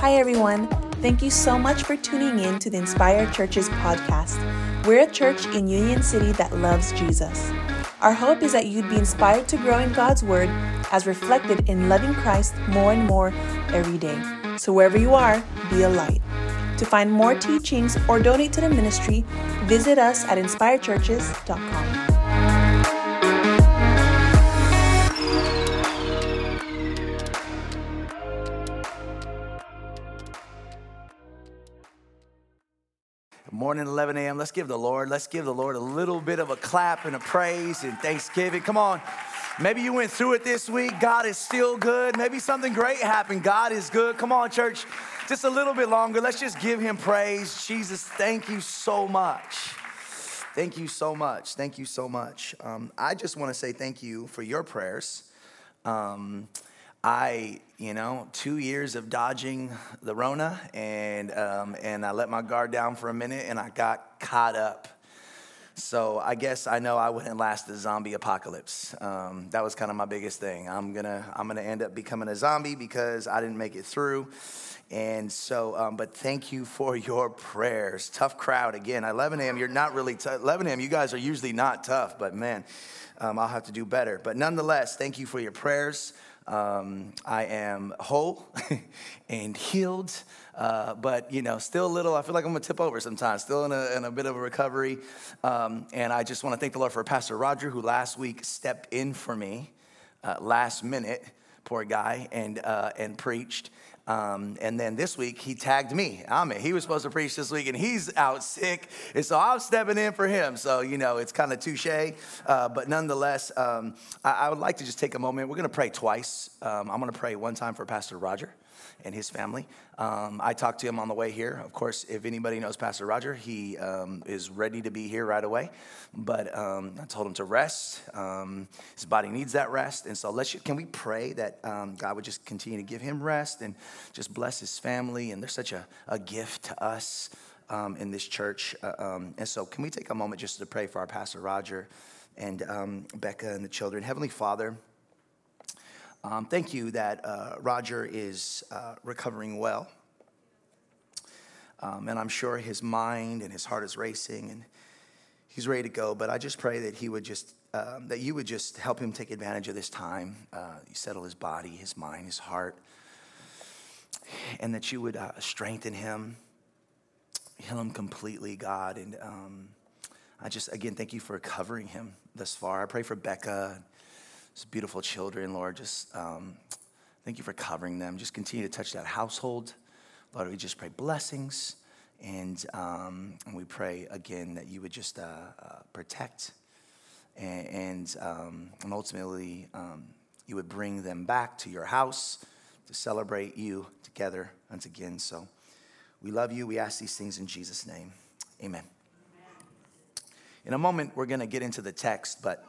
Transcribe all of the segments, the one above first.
Hi, everyone. Thank you so much for tuning in to the Inspired Churches podcast. We're a church in Union City that loves Jesus. Our hope is that you'd be inspired to grow in God's Word as reflected in loving Christ more and more every day. So, wherever you are, be a light. To find more teachings or donate to the ministry, visit us at inspiredchurches.com. Morning, 11 a.m. Let's give the Lord, let's give the Lord a little bit of a clap and a praise and thanksgiving. Come on. Maybe you went through it this week. God is still good. Maybe something great happened. God is good. Come on, church. Just a little bit longer. Let's just give him praise. Jesus, thank you so much. Thank you so much. Thank you so much. Um, I just want to say thank you for your prayers. Um, I, you know, two years of dodging the Rona, and um, and I let my guard down for a minute, and I got caught up. So I guess I know I wouldn't last the zombie apocalypse. Um, that was kind of my biggest thing. I'm gonna I'm gonna end up becoming a zombie because I didn't make it through. And so, um, but thank you for your prayers. Tough crowd again. 11 a.m. You're not really tough. 11 a.m. You guys are usually not tough, but man, um, I'll have to do better. But nonetheless, thank you for your prayers. Um, I am whole and healed, uh, but you know, still a little. I feel like I'm gonna tip over sometimes. Still in a, in a bit of a recovery, um, and I just want to thank the Lord for Pastor Roger, who last week stepped in for me, uh, last minute, poor guy, and uh, and preached. Um, and then this week he tagged me. I'm He was supposed to preach this week, and he's out sick, and so I'm stepping in for him. So you know it's kind of touche, uh, but nonetheless, um, I, I, would like to just take a moment. We're going to pray twice. Um, I'm going to pray one time for Pastor Roger and his family. Um, I talked to him on the way here. Of course, if anybody knows Pastor Roger, he um, is ready to be here right away. But um, I told him to rest. Um, his body needs that rest, and so let's. Can we pray that um, God would just continue to give him rest and just bless his family? And they're such a, a gift to us um, in this church. Uh, and so, can we take a moment just to pray for our Pastor Roger and Becca and the children? Heavenly Father. Um, thank you that uh, Roger is uh, recovering well. Um, and I'm sure his mind and his heart is racing and he's ready to go. But I just pray that he would just, um, that you would just help him take advantage of this time. Uh, settle his body, his mind, his heart, and that you would uh, strengthen him, heal him completely, God. And um, I just, again, thank you for covering him thus far. I pray for Becca these beautiful children, Lord, just um, thank you for covering them. Just continue to touch that household. Lord, we just pray blessings. And, um, and we pray again that you would just uh, uh, protect and, and, um, and ultimately um, you would bring them back to your house to celebrate you together once again. So we love you. We ask these things in Jesus' name. Amen. In a moment, we're going to get into the text, but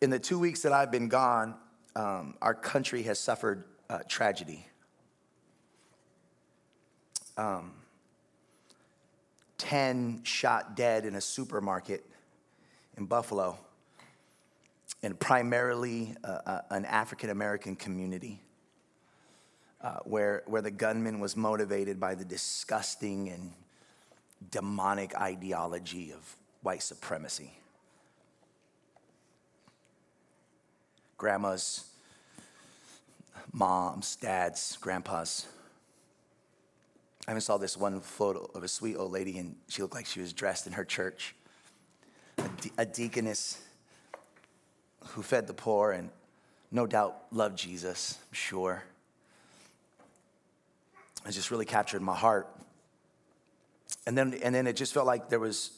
in the two weeks that I've been gone, um, our country has suffered uh, tragedy. Um, 10 shot dead in a supermarket in Buffalo, and primarily uh, uh, an African American community. Uh, where, where the gunman was motivated by the disgusting and demonic ideology of white supremacy. Grandmas, moms, dads, grandpas. I even saw this one photo of a sweet old lady, and she looked like she was dressed in her church. A, de- a deaconess who fed the poor and no doubt loved Jesus, I'm sure. It just really captured my heart. And then, and then it just felt like there was,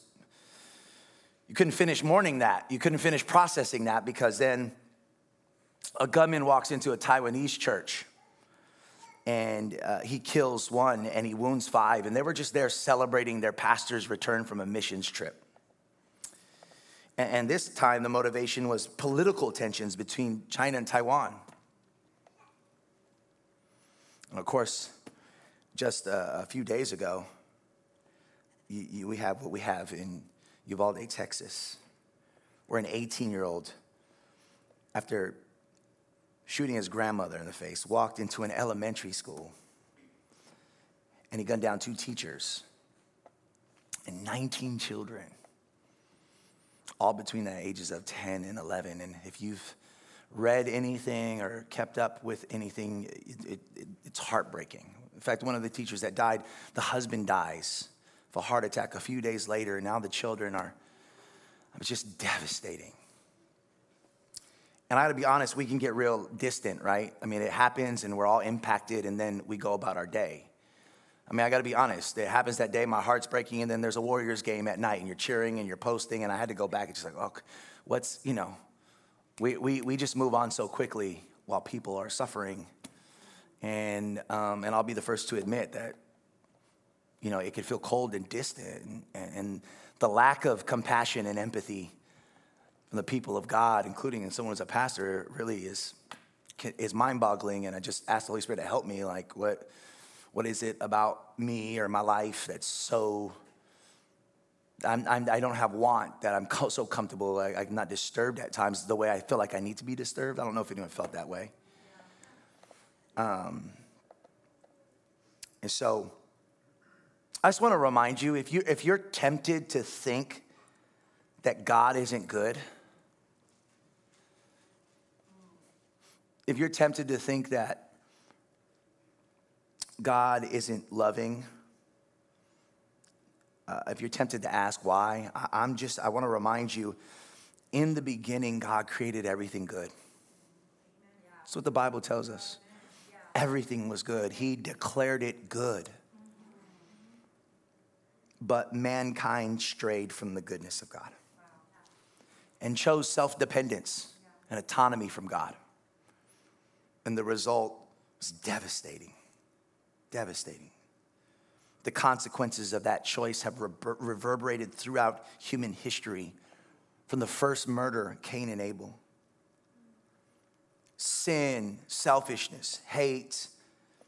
you couldn't finish mourning that. You couldn't finish processing that because then a gunman walks into a Taiwanese church and uh, he kills one and he wounds five. And they were just there celebrating their pastor's return from a missions trip. And, and this time, the motivation was political tensions between China and Taiwan. And of course, just a, a few days ago, you, you, we have what we have in Uvalde, Texas, where an 18 year old, after shooting his grandmother in the face, walked into an elementary school and he gunned down two teachers and 19 children, all between the ages of 10 and 11. And if you've read anything or kept up with anything, it, it, it's heartbreaking. In fact, one of the teachers that died, the husband dies of a heart attack a few days later, and now the children are, it was just devastating. And I gotta be honest, we can get real distant, right? I mean, it happens and we're all impacted, and then we go about our day. I mean, I gotta be honest, it happens that day, my heart's breaking, and then there's a Warriors game at night, and you're cheering and you're posting, and I had to go back and just like, oh, what's, you know, we, we, we just move on so quickly while people are suffering. And, um, and I'll be the first to admit that, you know, it could feel cold and distant, and, and the lack of compassion and empathy from the people of God, including someone who's a pastor, really is, is mind boggling. And I just asked the Holy Spirit to help me. Like, what, what is it about me or my life that's so, I'm, I'm, I do not have want, that I'm so comfortable, I'm not disturbed at times the way I feel like I need to be disturbed. I don't know if anyone felt that way. Um, and so, I just want to remind you if, you if you're tempted to think that God isn't good, if you're tempted to think that God isn't loving, uh, if you're tempted to ask why, I, I'm just, I want to remind you in the beginning, God created everything good. That's what the Bible tells us. Everything was good, He declared it good. But mankind strayed from the goodness of God and chose self dependence and autonomy from God. And the result was devastating. Devastating. The consequences of that choice have rever- reverberated throughout human history from the first murder, Cain and Abel. Sin, selfishness, hate,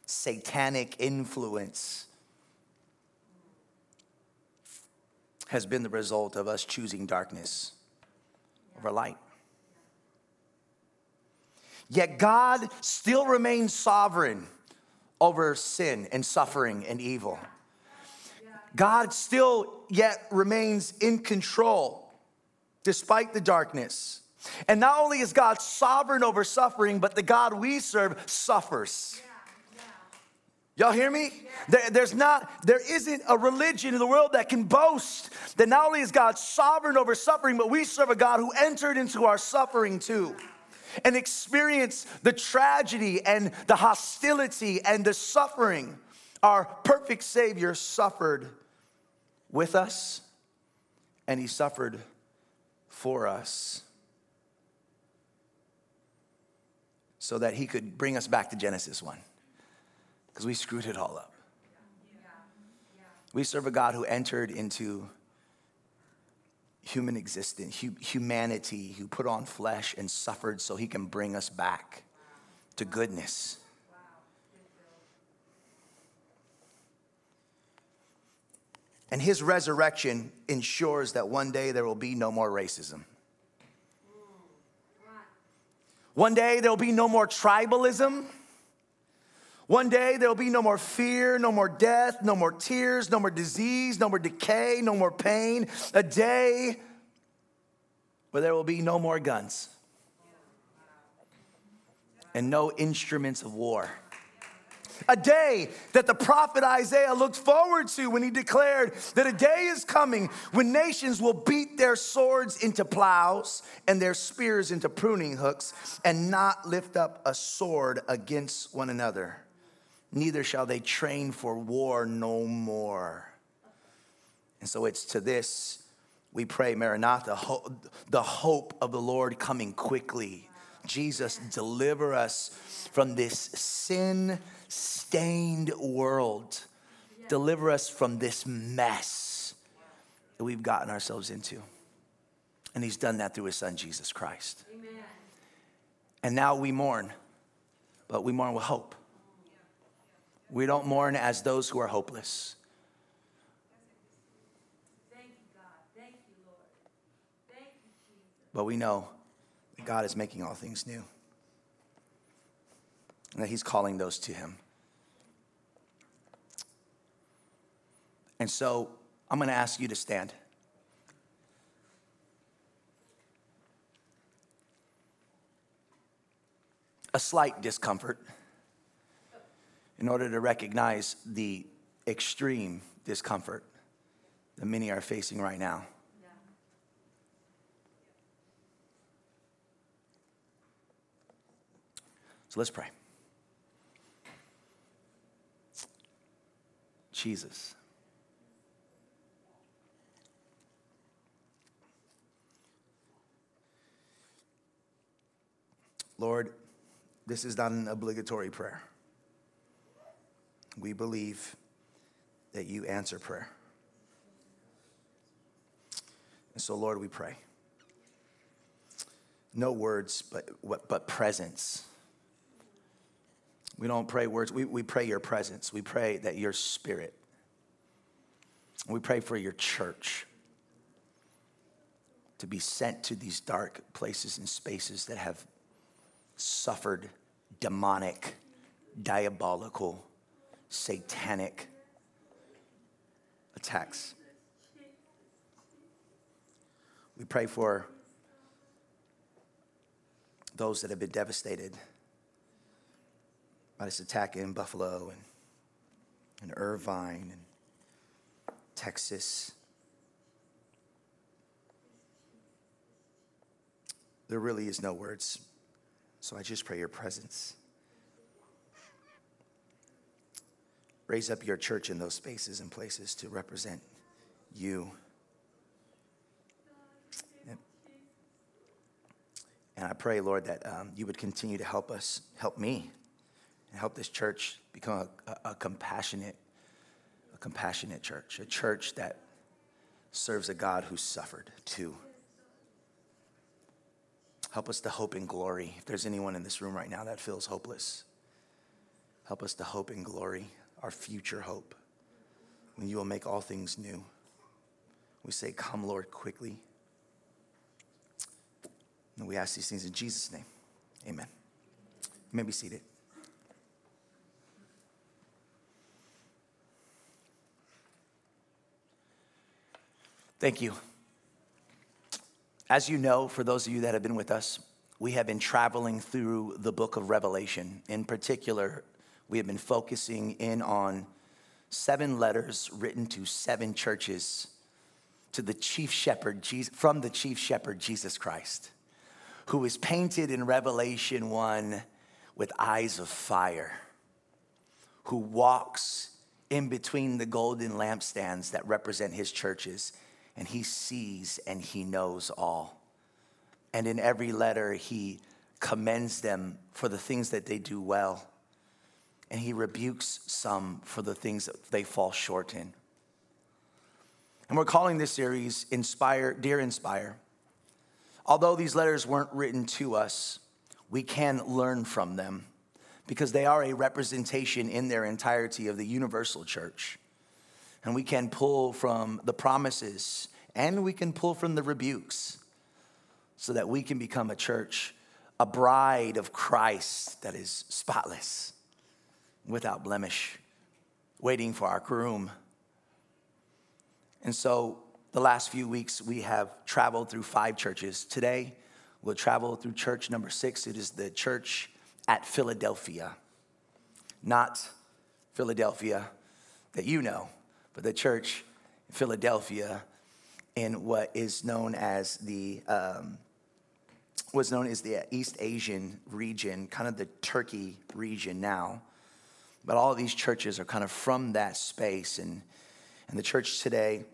satanic influence has been the result of us choosing darkness over light. Yet God still remains sovereign over sin and suffering and evil. God still yet remains in control despite the darkness. And not only is God sovereign over suffering, but the God we serve suffers. Y'all hear me? There, there's not, there isn't a religion in the world that can boast that not only is God sovereign over suffering, but we serve a God who entered into our suffering too and experience the tragedy and the hostility and the suffering. Our perfect Savior suffered with us, and He suffered for us so that He could bring us back to Genesis 1, because we screwed it all up. We serve a God who entered into human existence, humanity, who put on flesh and suffered so he can bring us back to goodness. And his resurrection ensures that one day there will be no more racism. One day there will be no more tribalism. One day there'll be no more fear, no more death, no more tears, no more disease, no more decay, no more pain. A day where there will be no more guns and no instruments of war. A day that the prophet Isaiah looked forward to when he declared that a day is coming when nations will beat their swords into plows and their spears into pruning hooks and not lift up a sword against one another neither shall they train for war no more. And so it's to this we pray, Maranatha, the hope of the Lord coming quickly. Jesus, deliver us from this sin stained world. Deliver us from this mess that we've gotten ourselves into. And he's done that through his son, Jesus Christ. Amen. And now we mourn, but we mourn with hope. We don't mourn as those who are hopeless. But we know that God is making all things new and that He's calling those to Him. And so I'm going to ask you to stand. A slight discomfort in order to recognize the extreme discomfort that many are facing right now. So let's pray. Jesus. Lord, this is not an obligatory prayer. We believe that you answer prayer. And so, Lord, we pray. No words, but, but presence. We don't pray words, we, we pray your presence. We pray that your spirit. We pray for your church to be sent to these dark places and spaces that have suffered demonic, diabolical, satanic attacks. We pray for those that have been devastated by this attack in Buffalo and, and Irvine and Texas. There really is no words. So I just pray your presence. Raise up your church in those spaces and places to represent you. And I pray, Lord, that um, you would continue to help us, help me, and help this church become a, a, a compassionate, a compassionate church, a church that serves a God who suffered too. Help us to hope in glory. If there's anyone in this room right now that feels hopeless, help us to hope in glory, our future hope, when you will make all things new. We say, Come, Lord, quickly. And we ask these things in Jesus' name. Amen. You may be seated. Thank you. As you know, for those of you that have been with us, we have been traveling through the book of Revelation. In particular, we have been focusing in on seven letters written to seven churches to the chief shepherd, Jesus, from the chief shepherd, Jesus Christ, who is painted in Revelation 1 with eyes of fire, who walks in between the golden lampstands that represent his churches and he sees and he knows all. And in every letter, he commends them for the things that they do well, and he rebukes some for the things that they fall short in. And we're calling this series Inspire, Dear Inspire. Although these letters weren't written to us, we can learn from them because they are a representation in their entirety of the universal church. And we can pull from the promises and we can pull from the rebukes so that we can become a church, a bride of Christ that is spotless, without blemish, waiting for our groom. And so, the last few weeks, we have traveled through five churches. Today, we'll travel through church number six. It is the church at Philadelphia, not Philadelphia that you know, but the church in Philadelphia in what is known as the um, what's known as the East Asian region, kind of the Turkey region now. But all of these churches are kind of from that space, and and the church today,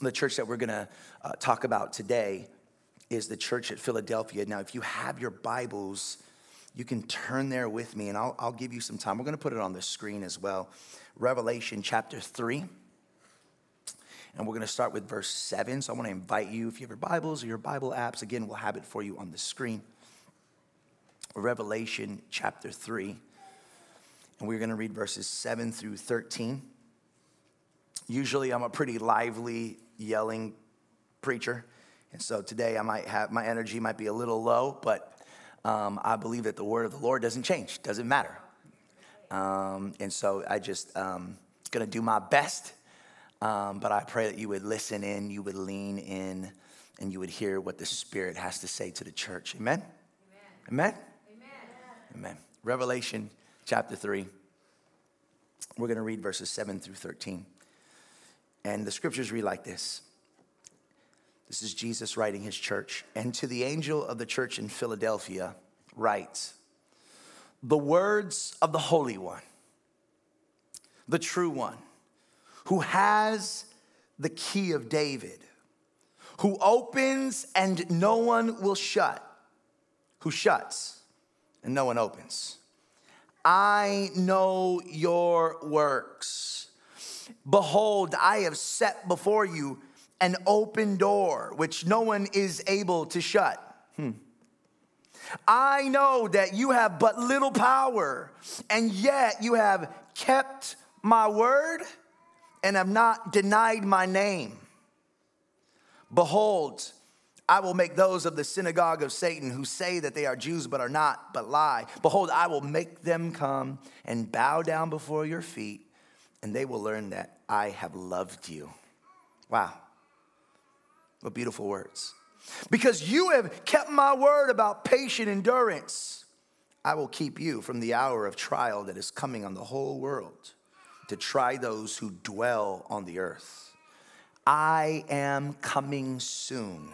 the church that we're going to uh, talk about today, is the church at Philadelphia. Now, if you have your Bibles, you can turn there with me, and I'll, I'll give you some time. We're going to put it on the screen as well. Revelation chapter 3. And we're going to start with verse 7. So I want to invite you, if you have your Bibles or your Bible apps, again, we'll have it for you on the screen. Revelation chapter 3. And we're going to read verses 7 through 13. Usually I'm a pretty lively, yelling preacher. And so today I might have, my energy might be a little low, but um, I believe that the word of the Lord doesn't change, doesn't matter. Um, and so I just um, gonna do my best Um, but I pray that you would listen in, you would lean in, and you would hear what the Spirit has to say to the church. Amen? Amen? Amen? Amen. Amen. Revelation chapter 3. We're going to read verses 7 through 13. And the scriptures read like this This is Jesus writing his church. And to the angel of the church in Philadelphia, writes the words of the Holy One, the true one, who has the key of David, who opens and no one will shut, who shuts and no one opens. I know your works. Behold, I have set before you an open door which no one is able to shut. Hmm. I know that you have but little power, and yet you have kept my word and have not denied my name. Behold, I will make those of the synagogue of Satan who say that they are Jews but are not, but lie. Behold, I will make them come and bow down before your feet, and they will learn that I have loved you. Wow. What beautiful words. Because you have kept my word about patient endurance, I will keep you from the hour of trial that is coming on the whole world to try those who dwell on the earth. I am coming soon.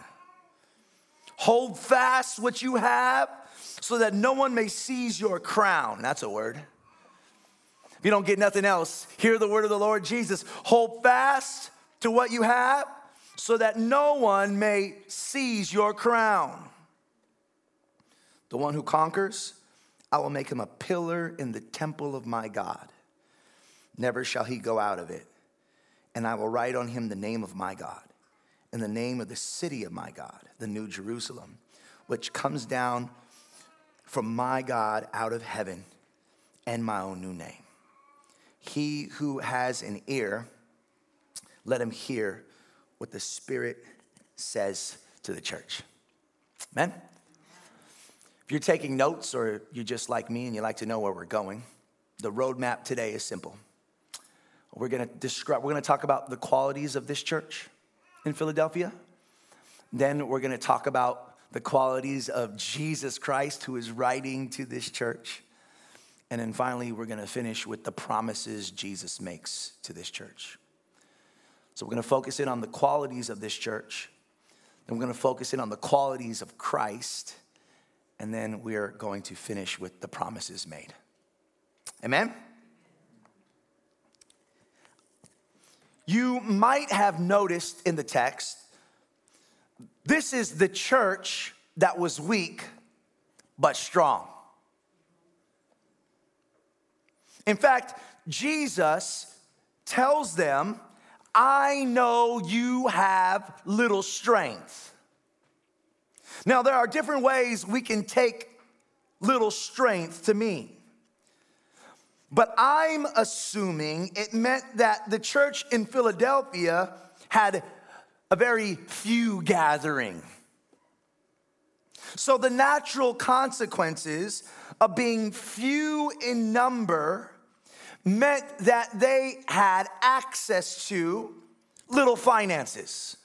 Hold fast what you have so that no one may seize your crown. That's a word. If you don't get nothing else, hear the word of the Lord Jesus. Hold fast to what you have so that no one may seize your crown. The one who conquers, I will make him a pillar in the temple of my God. Never shall he go out of it. And I will write on him the name of my God and the name of the city of my God, the New Jerusalem, which comes down from my God out of heaven, and my own new name. He who has an ear, let him hear what the Spirit says to the church. Amen? If you're taking notes or you're just like me and you like to know where we're going, the roadmap today is simple. We're gonna describe, we're gonna talk about the qualities of this church in Philadelphia. Then we're gonna talk about the qualities of Jesus Christ who is writing to this church. And then finally, we're gonna finish with the promises Jesus makes to this church. So we're going to focus in on the qualities of this church. Then we're going to focus in on the qualities of Christ. And then we're going to finish with the promises made. Amen? You might have noticed in the text, this is the church that was weak but strong. In fact, Jesus tells them I know you have little strength. Now, there are different ways we can take little strength to mean. But I'm assuming it meant that the church in Philadelphia had a very few gathering. So the natural consequences of being few in number meant that they had access to little finances,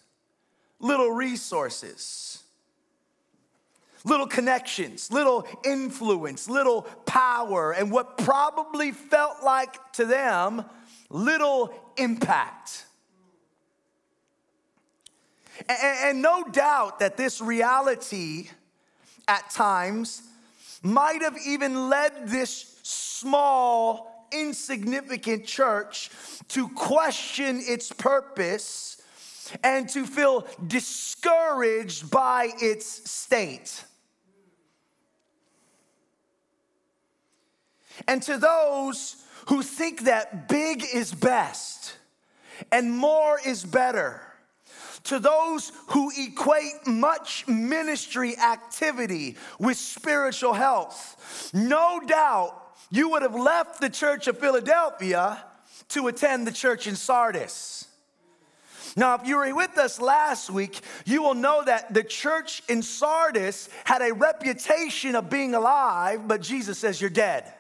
little resources, little connections, little influence, little power, and what probably felt like to them little impact. And, no doubt that this reality at times might have even led this small insignificant church to question its purpose and to feel discouraged by its state. And to those who think that big is best and more is better, to those who equate much ministry activity with spiritual health, no doubt you would have left the church of Philadelphia to attend the church in Sardis. Now, if you were with us last week, you will know that the church in Sardis had a reputation of being alive, but Jesus says you're dead.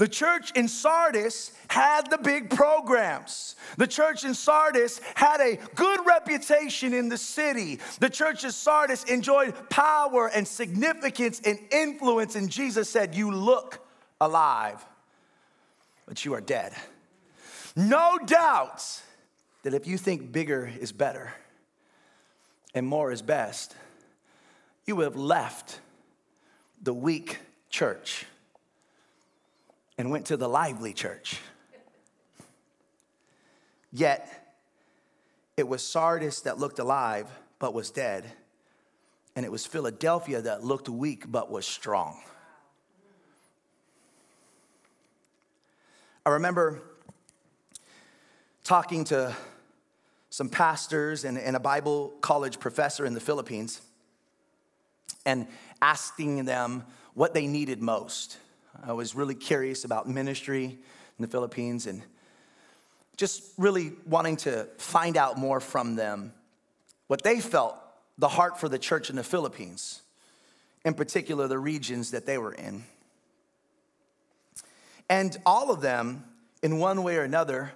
The church in Sardis had the big programs. The church in Sardis had a good reputation in the city. The church in Sardis enjoyed power and significance and influence. And Jesus said, You look alive, but you are dead. No doubt that if you think bigger is better and more is best, you have left the weak church and went to the lively church. Yet, it was Sardis that looked alive but was dead, and it was Philadelphia that looked weak but was strong. I remember talking to some pastors and, and, a Bible college professor in the Philippines and asking them what they needed most. I was really curious about ministry in the Philippines and just really wanting to find out more from them what they felt the heart for the church in the Philippines, in particular the regions that they were in. And all of them, in one way or another,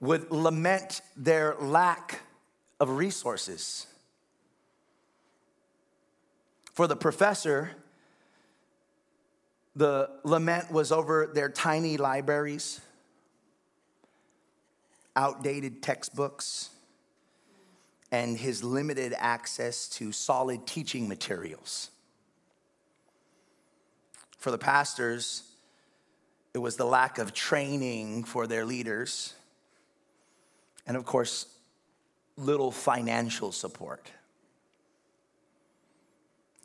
would lament their lack of resources. For the professor, the lament was over their tiny libraries, outdated textbooks, and his limited access to solid teaching materials. For the pastors, it was the lack of training for their leaders, and of course, little financial support.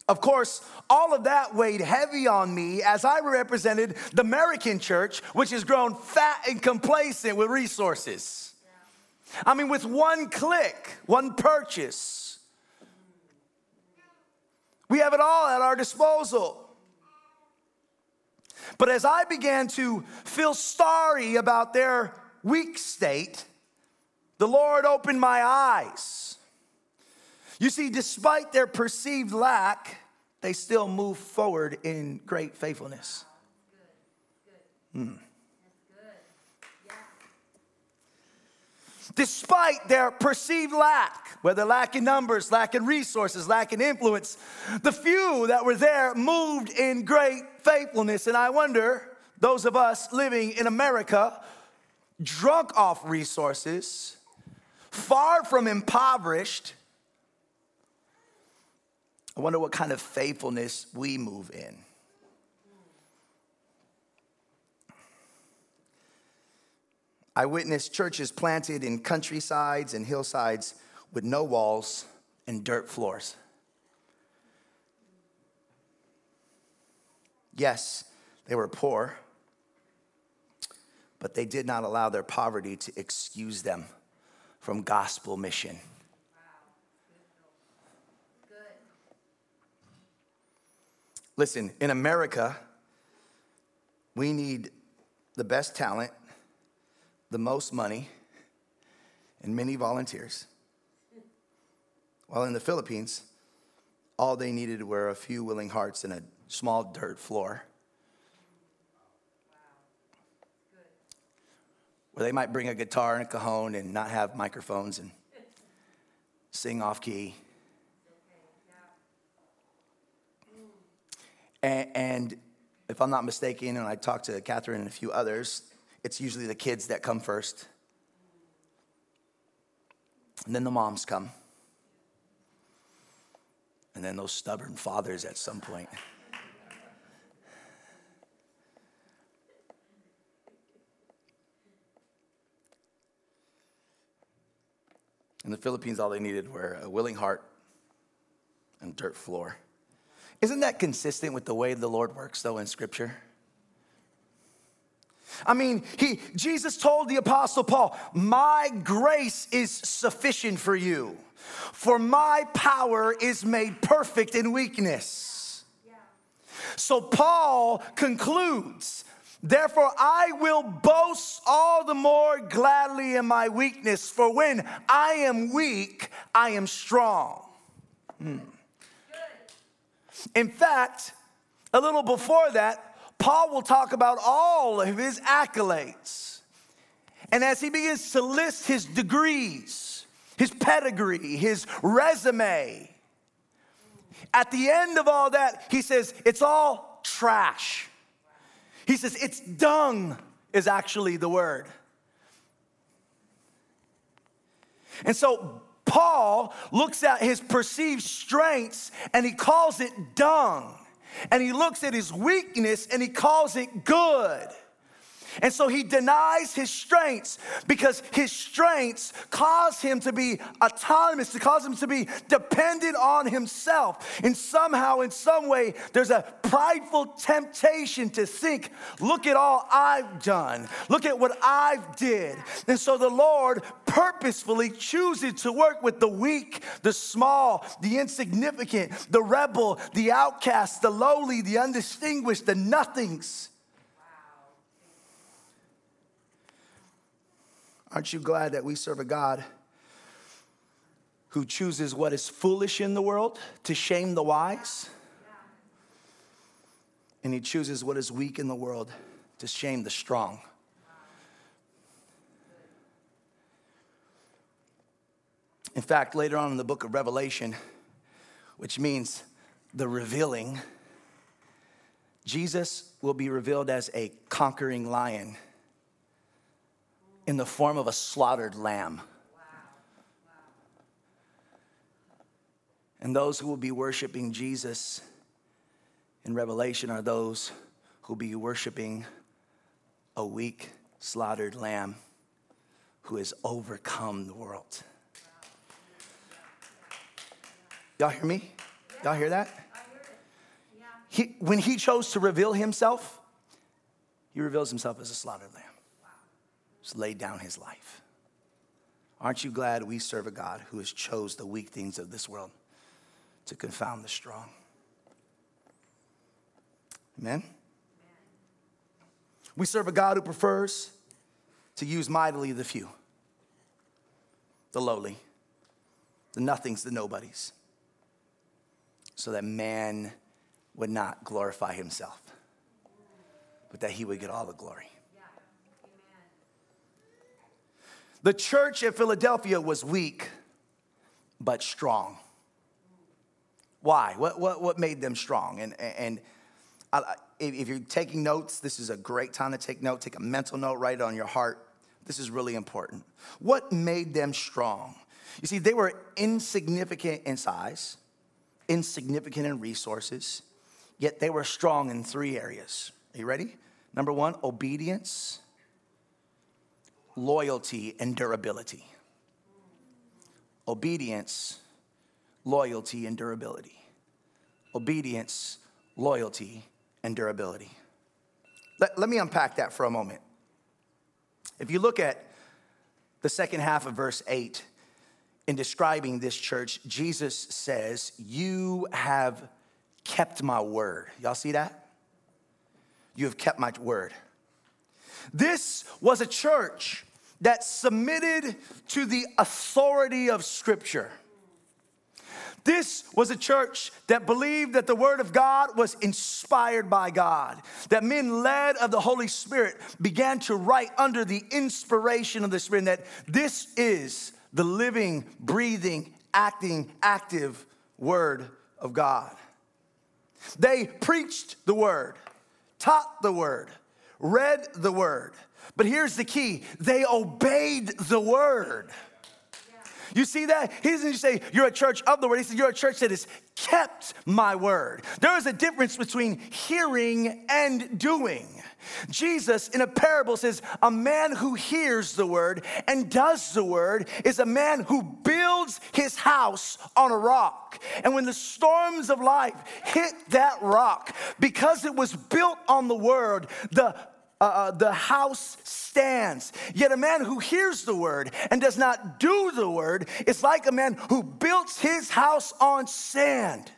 Of course, all of that weighed heavy on me as I represented the American church, which has grown fat and complacent with resources. I mean, with one click, one purchase, we have it all at our disposal. But as I began to feel sorry about their weak state, the Lord opened my eyes. You see, despite their perceived lack, they still move forward in great faithfulness. Hmm. Despite their perceived lack, whether lack in numbers, lack in resources, lack in influence, the few that were there moved in great faithfulness. And I wonder, those of us living in America, drunk off resources, far from impoverished, I wonder what kind of faithfulness we move in. I witnessed churches planted in countrysides and hillsides with no walls and dirt floors. Yes, they were poor, but they did not allow their poverty to excuse them from gospel mission. Listen, in America, we need the best talent, the most money, and many volunteers. While in the Philippines, all they needed were a few willing hearts and a small dirt floor. Where they might bring a guitar and a cajon and not have microphones and sing off key. And, and if I'm not mistaken, and I talked to Catherine and a few others, it's usually the kids that come first. And then the moms come. And then those stubborn fathers at some point. In the Philippines, all they needed were a willing heart and dirt floor. Isn't that consistent with the way the Lord works, though, in Scripture? I mean, he, Jesus told the Apostle Paul, My grace is sufficient for you, for my power is made perfect in weakness. Yeah. So Paul concludes, Therefore, I will boast all the more gladly in my weakness, for when I am weak, I am strong. Hmm. In fact, a little before that, Paul will talk about all of his accolades. And as he begins to list his degrees, his pedigree, his resume, at the end of all that, he says, it's all trash. He says, it's dung, is actually the word. And so Paul looks at his perceived strengths and he calls it dung. And he looks at his weakness and he calls it good. And so he denies his strengths because his strengths cause him to be autonomous, to cause him to be dependent on himself. And somehow, in some way, there's a prideful temptation to think, look at all I've done, look at what I've did. And so the Lord purposefully chooses to work with the weak, the small, the insignificant, the rebel, the outcast, the lowly, the undistinguished, the nothings. Aren't you glad that we serve a God who chooses what is foolish in the world to shame the wise? And he chooses what is weak in the world to shame the strong. In fact, later on in the book of Revelation, which means the revealing, Jesus will be revealed as a conquering lion in the form of a slaughtered lamb. And those who will be worshiping Jesus in Revelation are those who will be worshiping a weak, slaughtered lamb who has overcome the world. Y'all hear me? Y'all hear that? He, when he chose to reveal himself, he reveals himself as a slaughtered lamb laid down his life. Aren't you glad we serve a God who has chose the weak things of this world to confound the strong? Amen? We serve a God who prefers to use mightily the few, the lowly, the nothings, the nobodies, so that man would not glorify himself, but that he would get all the glory. The church at Philadelphia was weak, but strong. Why? What, what, what made them strong? And, and I, if you're taking notes, this is a great time to take note. Take a mental note, write it on your heart. This is really important. What made them strong? You see, they were insignificant in size, insignificant in resources, yet they were strong in three areas. Are you ready? Number one, obedience loyalty, and durability. Obedience, loyalty, and durability. Obedience, loyalty, and durability. Let, let me unpack that for a moment. If you look at the second half of verse 8, in describing this church, Jesus says, You have kept my word. Y'all see that? You have kept my word. This was a church that submitted to the authority of Scripture. This was a church that believed that the Word of God was inspired by God, that men led of the Holy Spirit began to write under the inspiration of the Spirit, that this is the living, breathing, acting, active Word of God. They preached the Word, taught the Word, read the Word but here's the key they obeyed the word. You see that? He doesn't say you're a church of the word. He says you're a church that has kept my word. There is a difference between hearing and doing. Jesus in a parable says, A man who hears the word and does the word is a man who builds his house on a rock. And when the storms of life hit that rock, because it was built on the word, the uh, uh, the house stands. Yet a man who hears the word and does not do the word is like a man who builds his house on sand.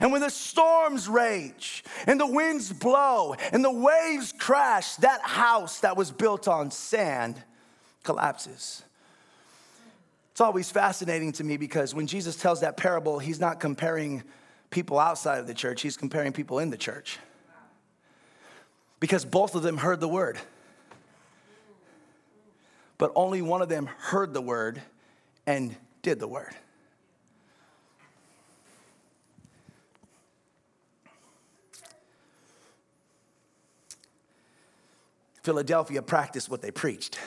And when the storms rage and the winds blow and the waves crash, that house that was built on sand collapses. It's always fascinating to me because when Jesus tells that parable, he's not comparing people outside of the church, he's comparing people in the church. Because both of them heard the word. But only one of them heard the word and did the word. Philadelphia practiced what they preached.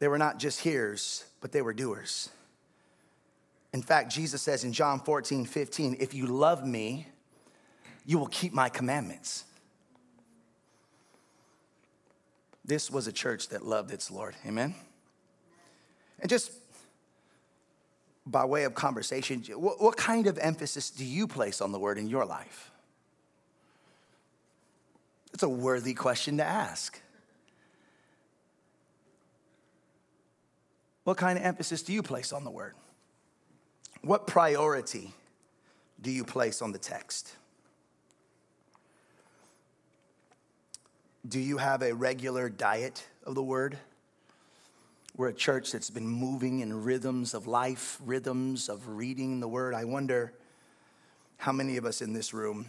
They were not just hearers, but they were doers. In fact, Jesus says in John 14, 15, if you love me, you will keep my commandments. This was a church that loved its Lord. Amen? And just by way of conversation, what, kind of emphasis do you place on the word in your life? It's a worthy question to ask. What kind of emphasis do you place on the word? What priority do you place on the text? Do you have a regular diet of the word? We're a church that's been moving in rhythms of life, rhythms of reading the word. I wonder how many of us in this room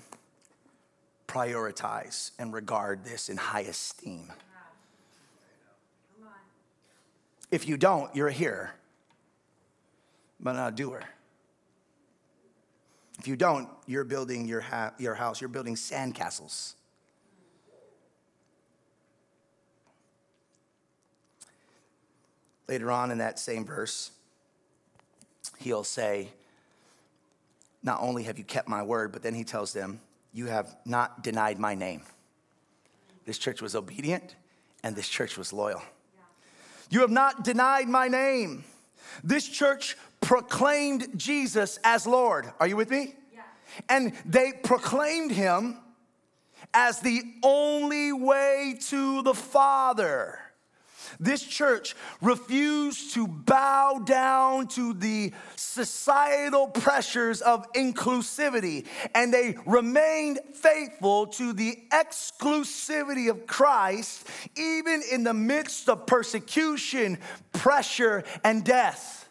prioritize and regard this in high esteem. If you don't, you're a hearer, but not a doer. If you don't, you're building your, ha- your house, you're building sandcastles. Later on in that same verse, he'll say, Not only have you kept my word, but then he tells them, You have not denied my name. This church was obedient and this church was loyal. You have not denied my name. This church proclaimed Jesus as Lord. Are you with me? Yeah. And they proclaimed him as the only way to the Father. This church refused to bow down to the societal pressures of inclusivity, and they remained faithful to the exclusivity of Christ, even in the midst of persecution, pressure, and death.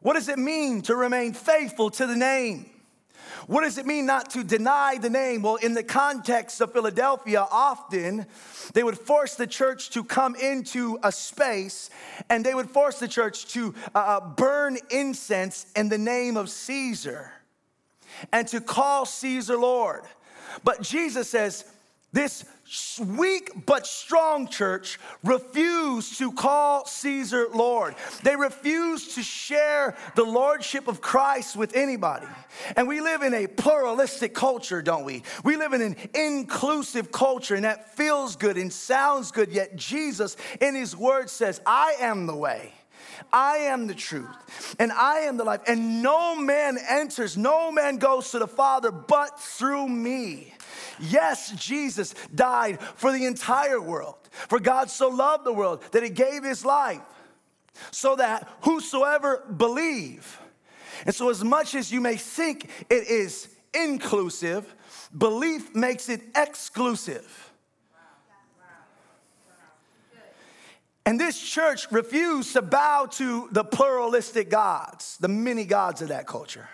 What does it mean to remain faithful to the name? What does it mean not to deny the name? Well, in the context of Philadelphia, often they would force the church to come into a space and they would force the church to uh, uh burn incense in the name of Caesar and to call Caesar Lord. But Jesus says, this weak but strong church refused to call Caesar Lord. They refused to share the lordship of Christ with anybody. And we live in a pluralistic culture, don't we? We live in an inclusive culture, and that feels good and sounds good. Yet Jesus, in his word, says, I am the way. I am the truth and I am the life, and no man enters, no man goes to the Father but through me. Yes, Jesus died for the entire world. For God so loved the world that he gave his life so that whosoever believe. And so, as much as you may think it is inclusive, belief makes it exclusive. And this church refused to bow to the pluralistic gods, the many gods of that culture.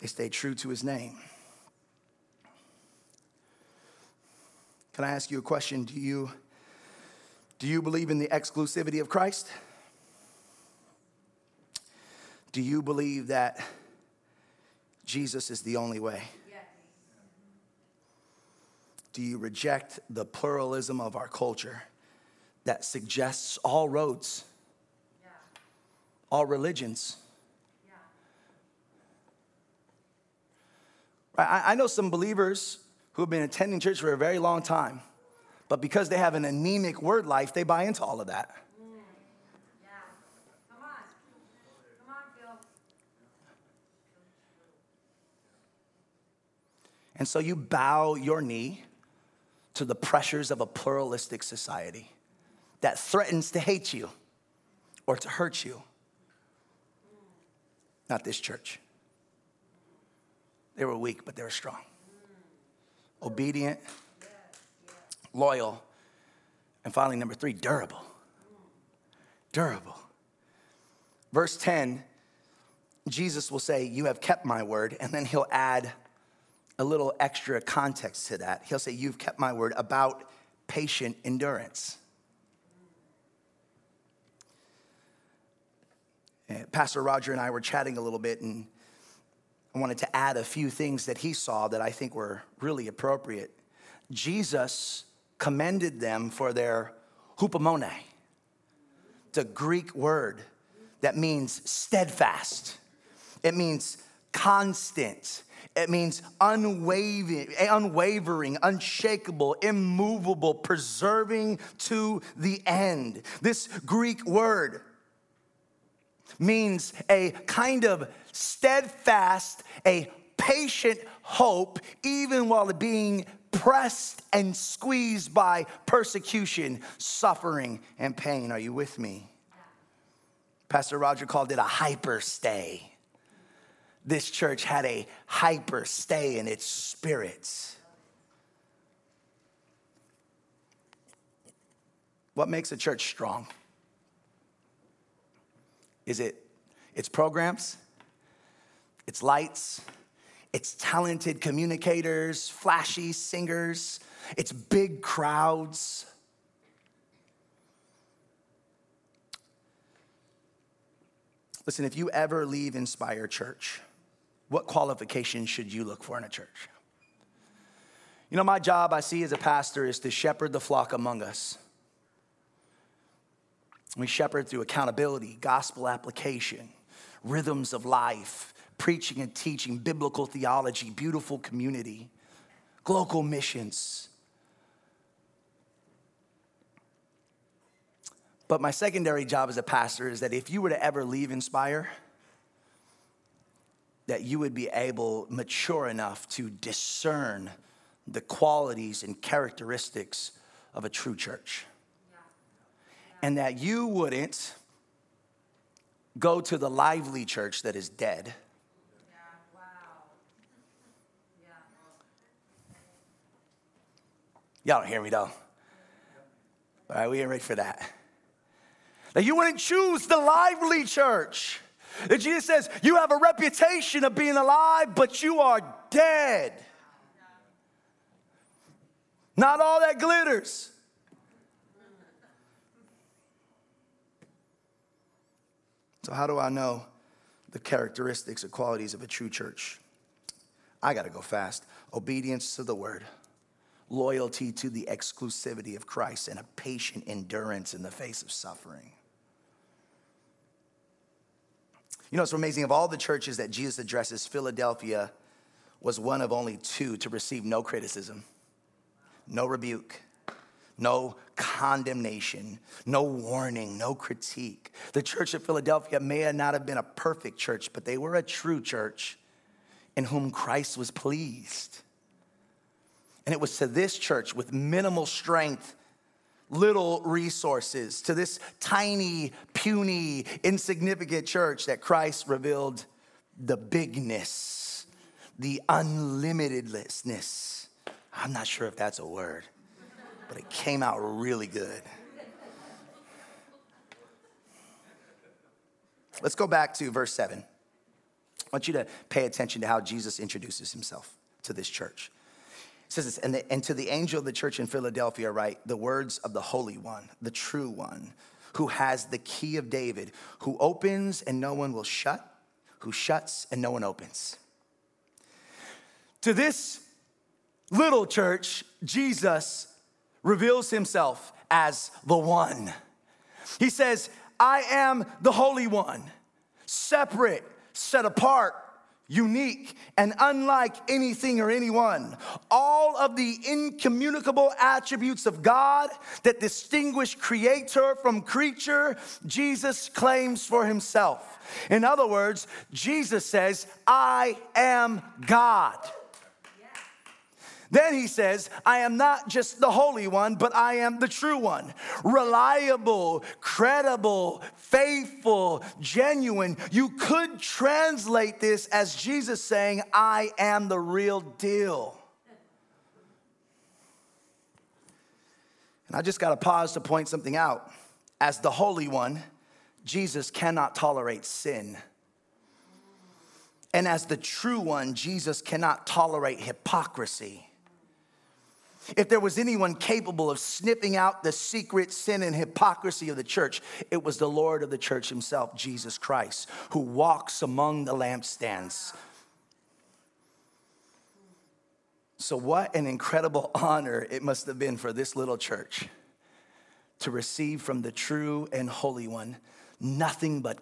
They stayed true to his name. Can I ask you a question? Do you, do you believe in the exclusivity of Christ? Do you believe that Jesus is the only way? Do you reject the pluralism of our culture that suggests all roads, yeah. all religions? Yeah. I, I know some believers who have been attending church for a very long time, but because they have an anemic word life, they buy into all of that. And so you bow your knee to the pressures of a pluralistic society that threatens to hate you or to hurt you. Not this church. They were weak, but they were strong obedient, loyal, and finally, number three, durable. Durable. Verse 10 Jesus will say, You have kept my word, and then he'll add a little extra context to that. He'll say, You've kept my word about patient endurance. Eh, Pastor Roger and I were chatting a little bit, and I wanted to add a few things that he saw that I think were really appropriate. Jesus commended them for their hupomone, the Greek word that means steadfast, it means constant. It means unwavering, unwavering, unshakable, immovable, preserving to the end. This Greek word means a kind of steadfast, a patient hope, even while being pressed and squeezed by persecution, suffering, and pain. Are you with me? Pastor Roger called it a hyper stay. This church had a hyper stay in its spirits. What makes a church strong? Is it its programs, its lights, its talented communicators, flashy singers, its big crowds? Listen, if you ever leave Inspire Church, what qualifications should you look for in a church? You know, my job I see as a pastor is to shepherd the flock among us. We shepherd through accountability, gospel application, rhythms of life, preaching and teaching, biblical theology, beautiful community, global missions. But my secondary job as a pastor is that if you were to ever leave Inspire, that you would be able, mature enough to discern the qualities and characteristics of a true church and that you wouldn't go to the lively church that is dead. Y'all don't hear me though. All right, we ain't ready for that. That you wouldn't choose the lively church. That Jesus says, you have a reputation of being alive, but you are dead. Not all that glitters. So, how do I know the characteristics or qualities of a true church? I got to go fast. Obedience to the word, loyalty to the exclusivity of Christ, and a patient endurance in the face of suffering. You know, it's amazing. Of all the churches that Jesus addresses, Philadelphia was one of only two to receive no criticism, no rebuke, no condemnation, no warning, no critique. The church of Philadelphia may not have been a perfect church, but they were a true church in whom Christ was pleased. And it was to this church with minimal strength, little resources, to this tiny, puny, insignificant church that Christ revealed the bigness, the unlimitedness. I'm not sure if that's a word but it came out really good. Let's go back to verse 7. I want you to pay attention to how Jesus introduces himself to this church. It says this, and, the, and to the angel of the church in Philadelphia, write the words of the Holy One, the true one, who has the key of David, who opens and no one will shut, who shuts and no one opens. To this little church, Jesus reveals himself as the one. He says, I am the Holy One, separate, set apart, unique, and unlike anything or anyone. All of the incommunicable attributes of God that distinguish creator from creature, Jesus claims for himself. In other words, Jesus says, I am God. Then he says, I am not just the Holy One, but I am the true one. Reliable, credible, faithful, genuine. You could translate this as Jesus saying, I am the real deal. And I just got to pause to point something out. As the Holy One, Jesus cannot tolerate sin. And as the true one, Jesus cannot tolerate hypocrisy. If there was anyone capable of sniffing out the secret sin and hypocrisy of the church, it was the Lord of the church himself, Jesus Christ, who walks among the lampstands. So, what an incredible honor it must have been for this little church to receive from the true and holy one nothing but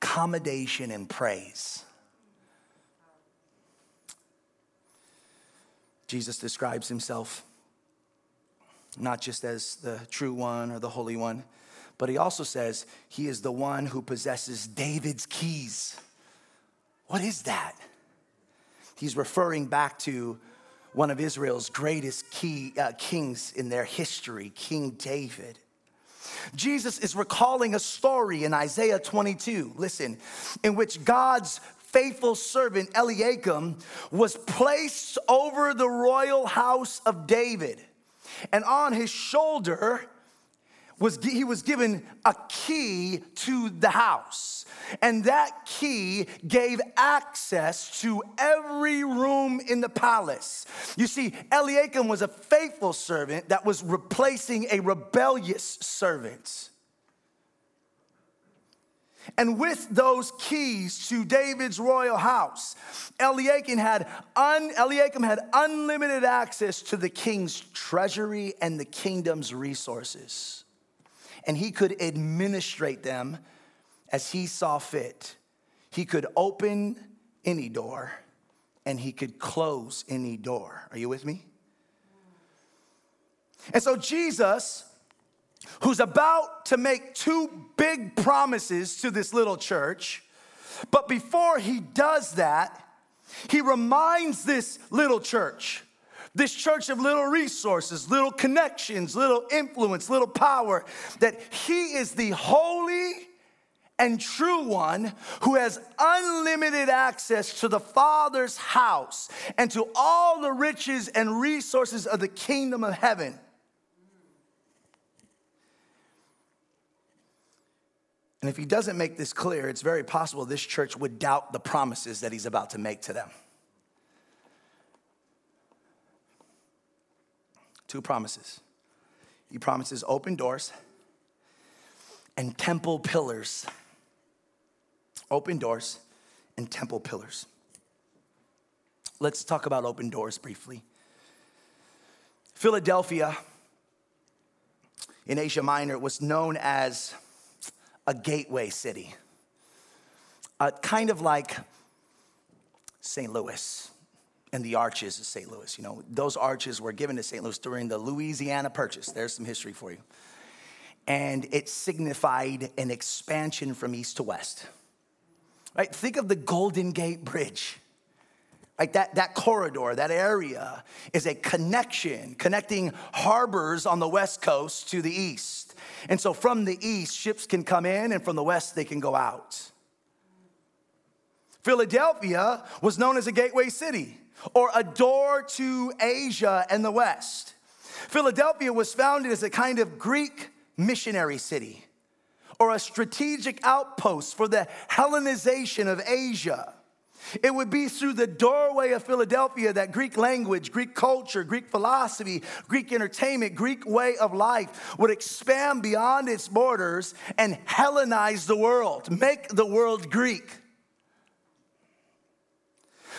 commendation and praise. Jesus describes himself not just as the true one or the holy one, but he also says he is the one who possesses David's keys. What is that? He's referring back to one of Israel's greatest key, uh, kings in their history, King David. Jesus is recalling a story in Isaiah 22, listen, in which God's faithful servant Eliakim was placed over the royal house of David and on his shoulder was he was given a key to the house. And that key gave access to every room in the palace. You see eliakim was a faithful servant that was replacing a rebellious servant and with those keys to David's royal house, Eliakim had, un, Eliakim had unlimited access to the king's treasury and the kingdom's resources. And he could administrate them as he saw fit. He could open any door and he could close any door. Are you with me? And so Jesus who's about to make two big promises to this little church. But before he does that, he reminds this little church, this church of little resources, little connections, little influence, little power, that he is the holy and true one who has unlimited access to the Father's house and to all the riches and resources of the kingdom of heaven. And if he doesn't make this clear, it's very possible this church would doubt the promises that he's about to make to them. Two promises. He promises open doors and temple pillars. Open doors and temple pillars. Let's talk about open doors briefly. Philadelphia in Asia Minor was known as a gateway city, uh, kind of like St. Louis and the arches of St. Louis. You know, those arches were given to St. Louis during the Louisiana Purchase. There's some history for you. And it signified an expansion from east to west. Right? Think of the Golden Gate Bridge. Like that, that corridor, that area is a connection, connecting harbors on the west coast to the east. And so from the east, ships can come in, and from the west, they can go out. Philadelphia was known as a gateway city or a door to Asia and the West. Philadelphia was founded as a kind of Greek missionary city or a strategic outpost for the Hellenization of Asia. It would be through the doorway of Philadelphia that Greek language, Greek culture, Greek philosophy, Greek entertainment, Greek way of life would expand beyond its borders and Hellenize the world, make the world Greek.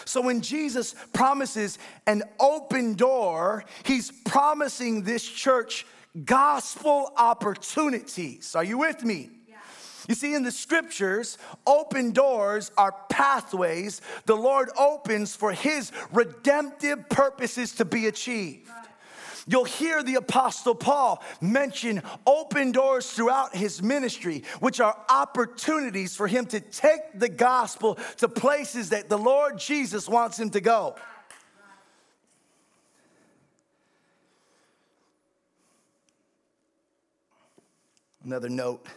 So when Jesus promises an open door, he's promising this church gospel opportunities. Are you with me? You see, in the scriptures, open doors are pathways the Lord opens for his redemptive purposes to be achieved. You'll hear the Apostle Paul mention open doors throughout his ministry, which are opportunities for him to take the gospel to places that the Lord Jesus wants him to go. Another note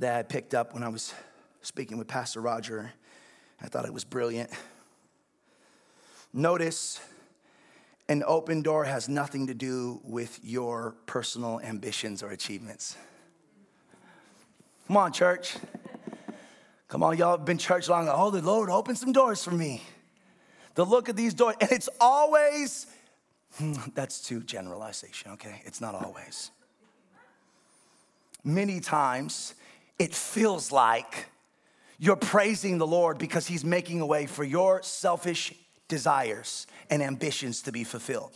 that I picked up when I was speaking with Pastor Roger. I thought it was brilliant. Notice an open door has nothing to do with your personal ambitions or achievements. Come on, church. Come on, y'all have been church long. Oh, the Lord opened some doors for me. The look at these doors, and it's always, hmm, that's too generalization, okay? It's not always. Many times, it feels like you're praising the Lord because He's making a way for your selfish desires and ambitions to be fulfilled.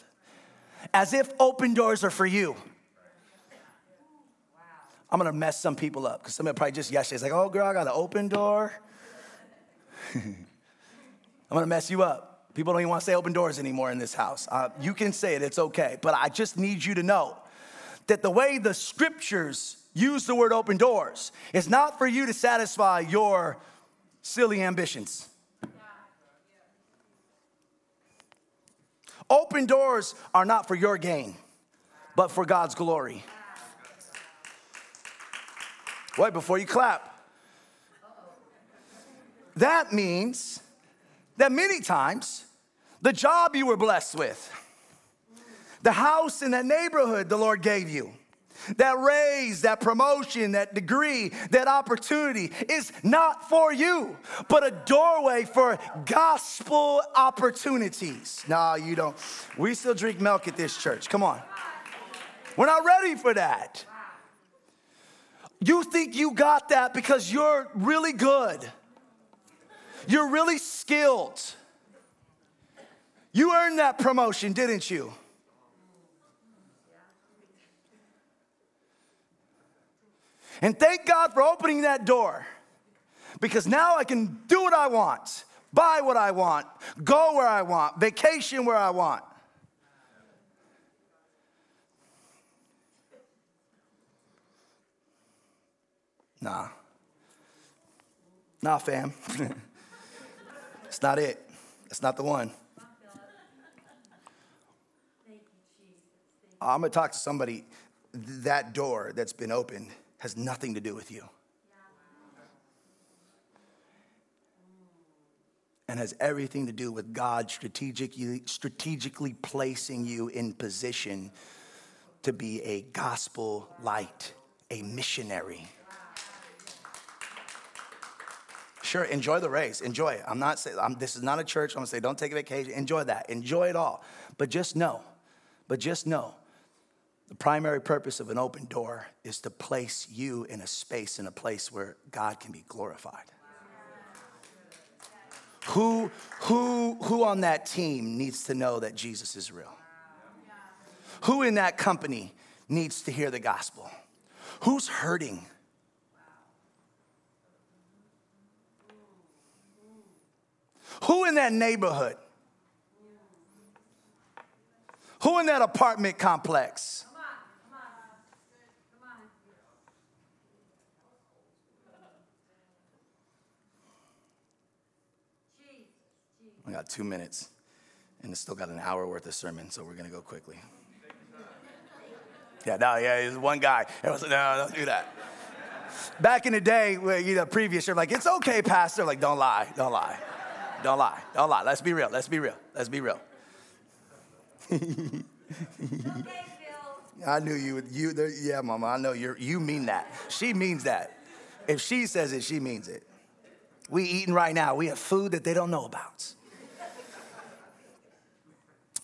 As if open doors are for you. I'm gonna mess some people up because somebody probably just yesterday is like, oh girl, I got an open door. I'm gonna mess you up. People don't even want to say open doors anymore in this house. Uh, you can say it, it's okay. But I just need you to know that the way the scriptures use the word open doors It's not for you to satisfy your silly ambitions. Open doors are not for your gain, but for God's glory. Wait, before you clap. That means that many times the job you were blessed with, the house in that neighborhood the Lord gave you, that raise, that promotion, that degree, that opportunity is not for you, but a doorway for gospel opportunities. No, you don't. We still drink milk at this church. Come on. We're not ready for that. You think you got that because you're really good. You're really skilled. You earned that promotion, didn't you? And thank God for opening that door because now I can do what I want, buy what I want, go where I want, vacation where I want. Nah. Nah, fam. it's not it. It's not the one. I'm gonna talk to somebody. That door that's been opened has nothing to do with you. And has everything to do with God strategically, strategically placing you in position to be a gospel light, a missionary. Sure, enjoy the race. Enjoy it. I'm not saying I'm, this is not a church. I'm gonna say don't take a vacation. Enjoy that. Enjoy it all. But just know, but just know, the primary purpose of an open door is to place you in a space, in a place where God can be glorified. Who, who, who on that team needs to know that Jesus is real? Who in that company needs to hear the gospel? Who's hurting? Who in that neighborhood? Who in that apartment complex? I got two minutes, and it's still got an hour worth of sermon, so we're gonna go quickly. Yeah, no, yeah, there's one guy. I was no, don't do that. Back in the day, where, you know, previous year, like, it's okay, Pastor. Like, don't lie, don't lie. Don't lie. Don't lie. Let's be real. Let's be real. Let's be real. I knew you. You, yeah, Mama. I know you. You mean that. She means that. If she says it, she means it. We eating right now. We have food that they don't know about.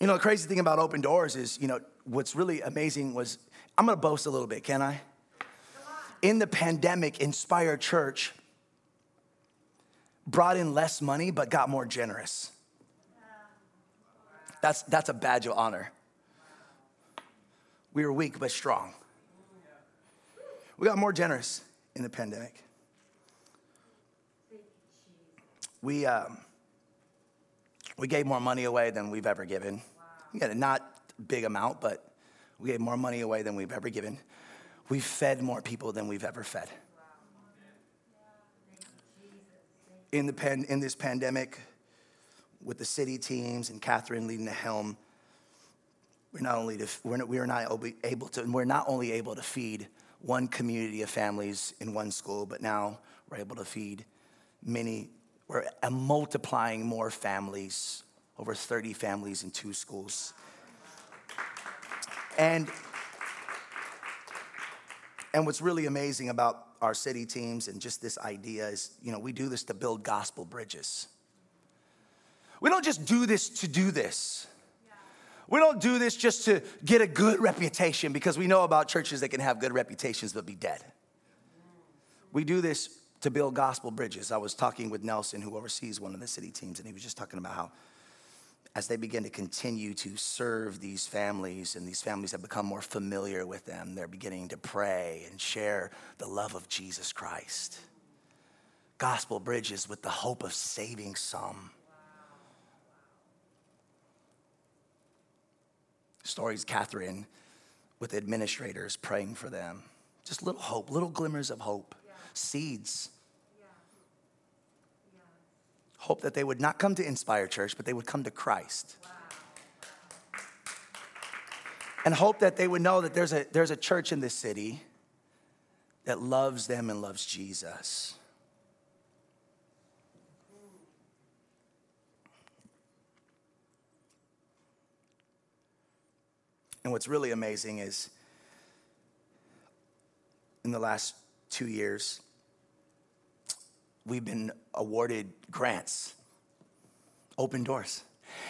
You know, the crazy thing about open doors is, you know, what's really amazing was, I'm gonna boast a little bit, can I? In the pandemic, Inspire Church brought in less money but got more generous. That's, that's a badge of honor. We were weak but strong. We got more generous in the pandemic. We, um, we gave more money away than we've ever given. Yeah, not big amount, but we gave more money away than we've ever given. We fed more people than we've ever fed. in, the pan, in this pandemic with the city teams and Catherine leading the helm, we're not only to, we're not, we are not able to, we're not only able to feed one community of families in one school, but now we're able to feed many, we're uh, multiplying more families, over 30 families in two schools. And, and what's really amazing about our city teams and just this idea is, you know, we do this to build gospel bridges. We don't just do this to do this. We don't do this just to get a good reputation because we know about churches that can have good reputations but be dead. We do this to build gospel bridges. I was talking with Nelson, who oversees one of the city teams, and he was just talking about how as they begin to continue to serve these families and these families have become more familiar with them, they're beginning to pray and share the love of Jesus Christ. Gospel bridges with the hope of saving some. Stories, Catherine, with administrators praying for them. Just little hope, little glimmers of hope. Seeds. Hope that they would not come to Inspire Church, but they would come to Christ. And hope that they would know that there's a, there's a church in this city that loves them and loves Jesus. And what's really amazing is in the last two years, we've been awarded grants, open doors.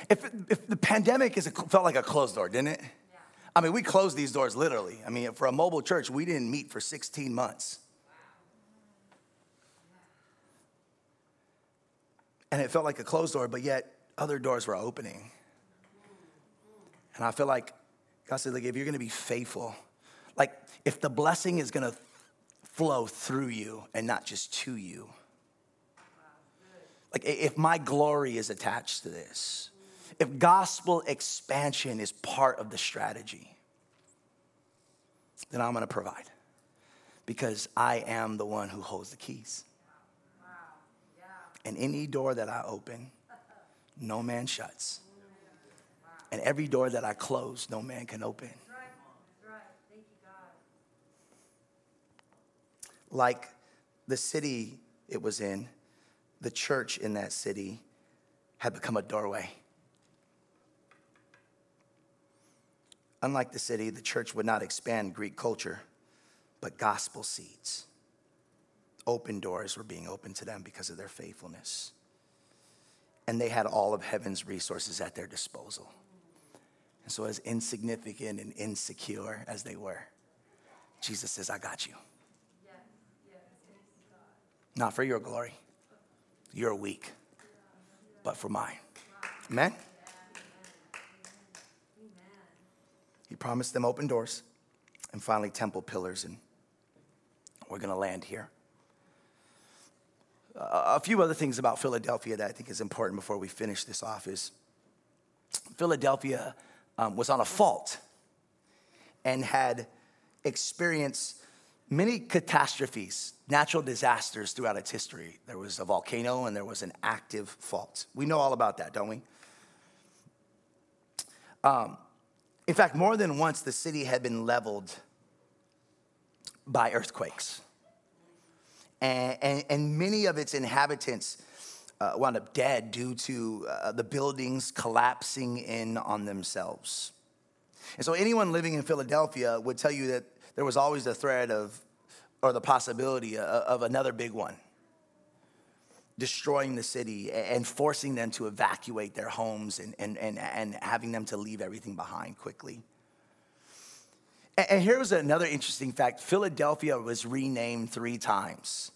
If, if the pandemic is a, felt like a closed door, didn't it? Yeah. I mean, we closed these doors literally. I mean, for a mobile church, we didn't meet for 16 months. And it felt like a closed door, but yet other doors were opening. And I feel like God said, like, if you're gonna be faithful, like, if the blessing is gonna flow through you and not just to you, like, if my glory is attached to this, if gospel expansion is part of the strategy, then I'm gonna provide because I am the one who holds the keys. And any door that I open, no man shuts. And every door that I close, no man can open. Like the city it was in, the church in that city had become a doorway. Unlike the city, the church would not expand Greek culture, but gospel seeds. Open doors were being opened to them because of their faithfulness. And they had all of heaven's resources at their disposal. And so, as insignificant and insecure as they were, Jesus says, I got you. Not for your glory, you're weak, but for mine. Amen? He promised them open doors and finally temple pillars, and we're going to land here. A few other things about Philadelphia that I think is important before we finish this off is Philadelphia um, was on a fault and had experienced many catastrophes, natural disasters throughout its history. There was a volcano and there was an active fault. We know all about that, don't we? Um, in fact, more than once, the city had been leveled by earthquakes. And, and, and many of its inhabitants uh, wound up dead due to uh, the buildings collapsing in on themselves. And so, anyone living in Philadelphia would tell you that there was always the threat of, or the possibility of, another big one destroying the city and forcing them to evacuate their homes and, and, and, and having them to leave everything behind quickly. And here was another interesting fact Philadelphia was renamed three times.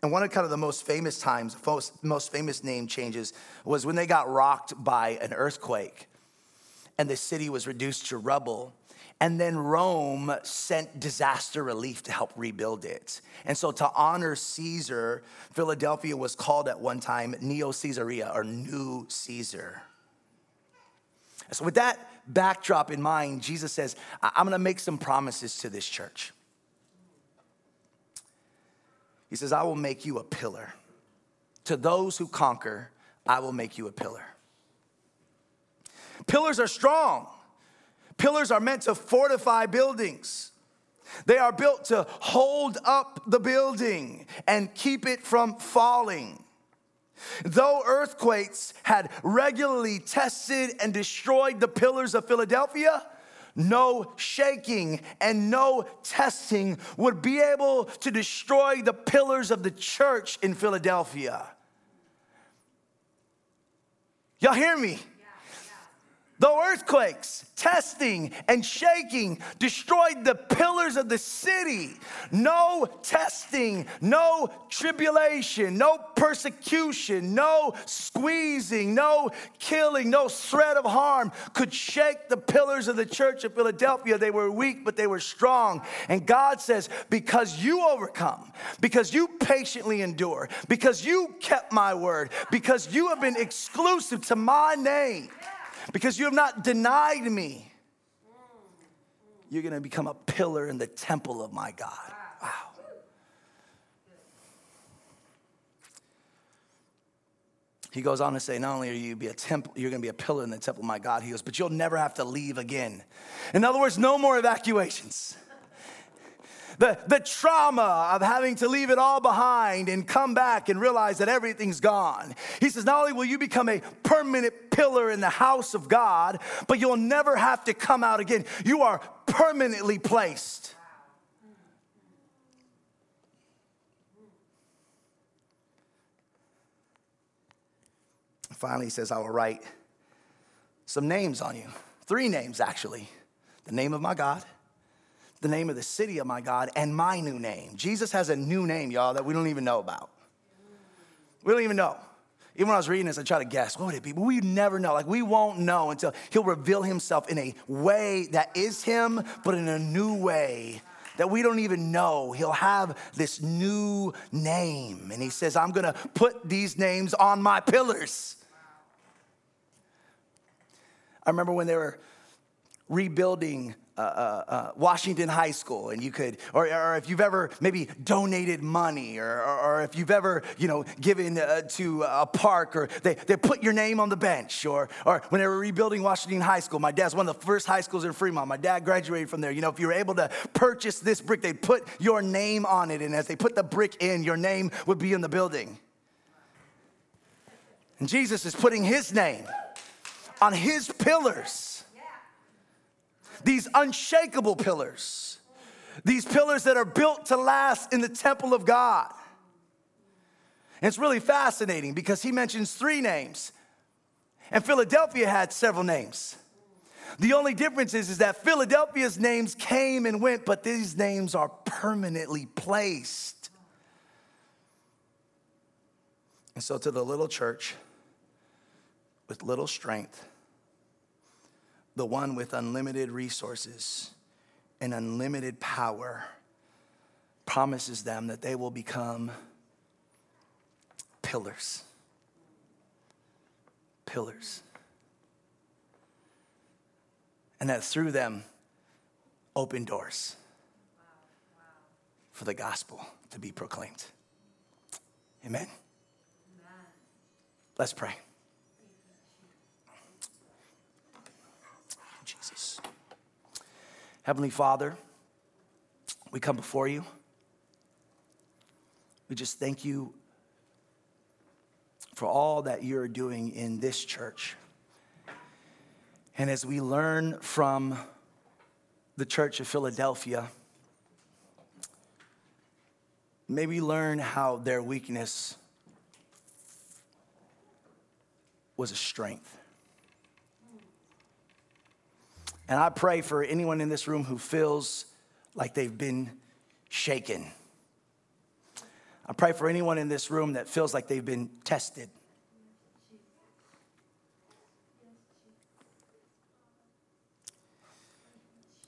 And one of kind of the most famous times, most, most famous name changes was when they got rocked by an earthquake and the city was reduced to rubble. And then Rome sent disaster relief to help rebuild it. And so, to honor Caesar, Philadelphia was called at one time Neo Caesarea or New Caesar. So, with that backdrop in mind, Jesus says, I'm gonna make some promises to this church. He says, I will make you a pillar. To those who conquer, I will make you a pillar. Pillars are strong. Pillars are meant to fortify buildings. They are built to hold up the building and keep it from falling. Though earthquakes had regularly tested and destroyed the pillars of Philadelphia, no shaking, and no testing would be able to destroy the pillars of the church in Philadelphia. Y'all hear me? Though earthquakes, testing, and shaking destroyed the pillars of the city, no testing, no tribulation, no persecution, no squeezing, no killing, no threat of harm could shake the pillars of the church of Philadelphia. They were weak, but they were strong. And God says, Because you overcome, because you patiently endure, because you kept my word, because you have been exclusive to my name because you have not denied me, you're going to become a pillar in the temple of my God. Wow. He goes on to say, not only are you be a temple, you're going to be a pillar in the temple of my God. He goes, but you'll never have to leave again. In other words, no more evacuations the, the trauma of having to leave it all behind and come back and realize that everything's gone. He says, Not only will you become a permanent pillar in the house of God, but you'll never have to come out again. You are permanently placed. Finally, he says, I will write some names on you. Three names, actually the name of my God the name of the city of my God and my new name. Jesus has a new name, y'all, that we don't even know about. We don't even know. Even when I was reading this, I tried to guess, what would it be? But we never know. Like, we won't know until he'll reveal himself in a way that is him, but in a new way that we don't even know. He'll have this new name. And he says, I'm going to put these names on my pillars. I remember when they were rebuilding uh, uh, uh, Washington High School, and you could, or, or if you've ever maybe donated money, or, or, or if you've ever, you know, given uh, to a park, or they, they put your name on the bench, or, or when they were rebuilding Washington High School, my dad's one of the first high schools in Fremont. My dad graduated from there. You know, if you were able to purchase this brick, they put your name on it, and as they put the brick in, your name would be in the building. And Jesus is putting his name on his pillars these unshakable pillars, these pillars that are built to last in the temple of God. And it's really fascinating because he mentions three names, and Philadelphia had several names. The only difference is, is that Philadelphia's names came and went, but these names are permanently placed. And so, to the little church with little strength, the one with unlimited resources and unlimited power, promises them that they will become pillars. Pillars. And that through them, open doors for the gospel to be proclaimed. Amen. Amen. Let's pray. Heavenly Father, we come before you. We just thank you for all that you're doing in this church. And as we learn from the Church of Philadelphia, may we learn how their weakness was a strength. And I pray for anyone in this room who feels like they've been shaken. I pray for anyone in this room that feels like they've been tested.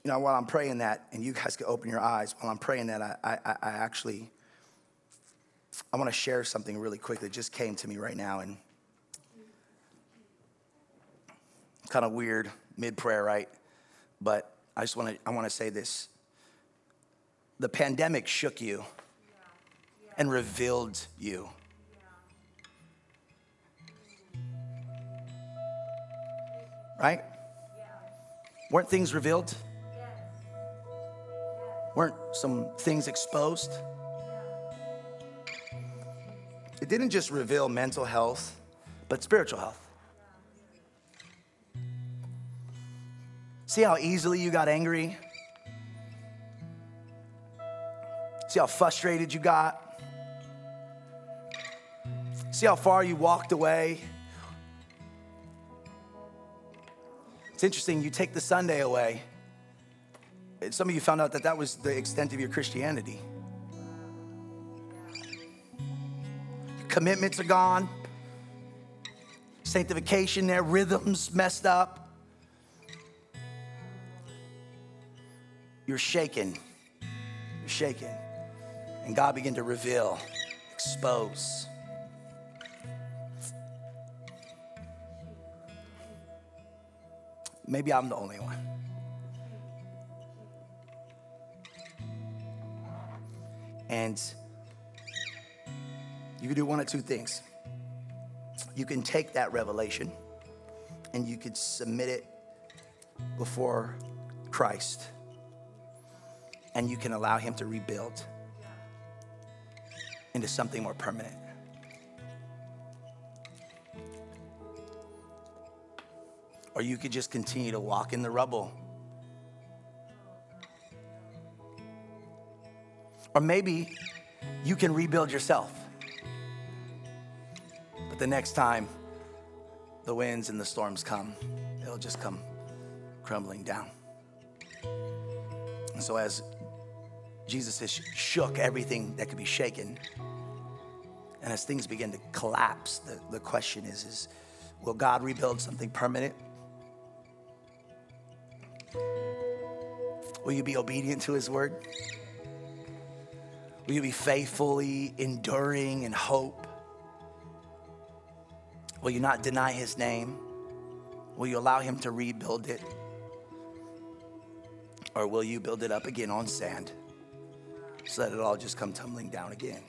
You know, while I'm praying that, and you guys can open your eyes, while I'm praying that, I, I, I actually, I want to share something really quick that just came to me right now. And kind of weird mid prayer, right? But I just want to I want to say this. The pandemic shook you and revealed you. Right? Weren't things revealed? Weren't some things exposed? It didn't just reveal mental health, but spiritual health. See how easily you got angry? See how frustrated you got? See how far you walked away? It's interesting, you take the Sunday away. Some of you found out that that was the extent of your Christianity. Commitments are gone, sanctification their rhythms messed up. You're shaken. You're shaken. And God began to reveal, expose. Maybe I'm the only one. And you can do one of two things. You can take that revelation and you could submit it before Christ and you can allow Him to rebuild into something more permanent. Or you could just continue to walk in the rubble. Or maybe you can rebuild yourself. But the next time the winds and the storms come, they'll just come crumbling down. And so, as Jesus has shook everything that could be shaken, and as things begin to collapse, the, the question is, is will God rebuild something permanent? Will you be obedient to his word? Will you be faithfully enduring in hope? Will you not deny his name? Will you allow him to rebuild it? Or will you build it up again on sand so that it all just come tumbling down again?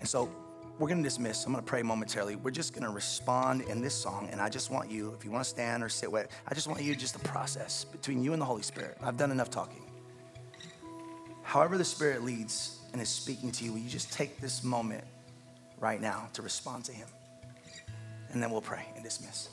And so we're going to dismiss. I'm going to pray momentarily. We're just going to respond in this song. And I just want you, if you want to stand or sit, wait, I just want you just to process between you and the Holy Spirit. I've done enough talking. However, the Spirit leads and is speaking to you, will you just take this moment right now to respond to Him? And then we'll pray and dismiss.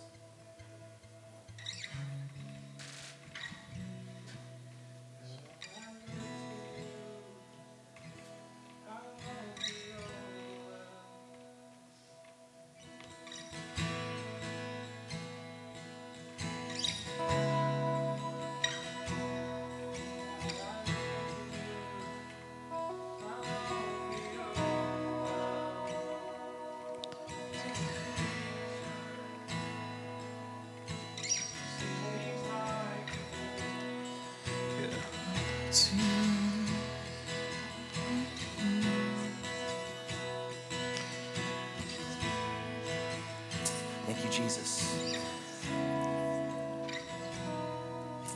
Jesus.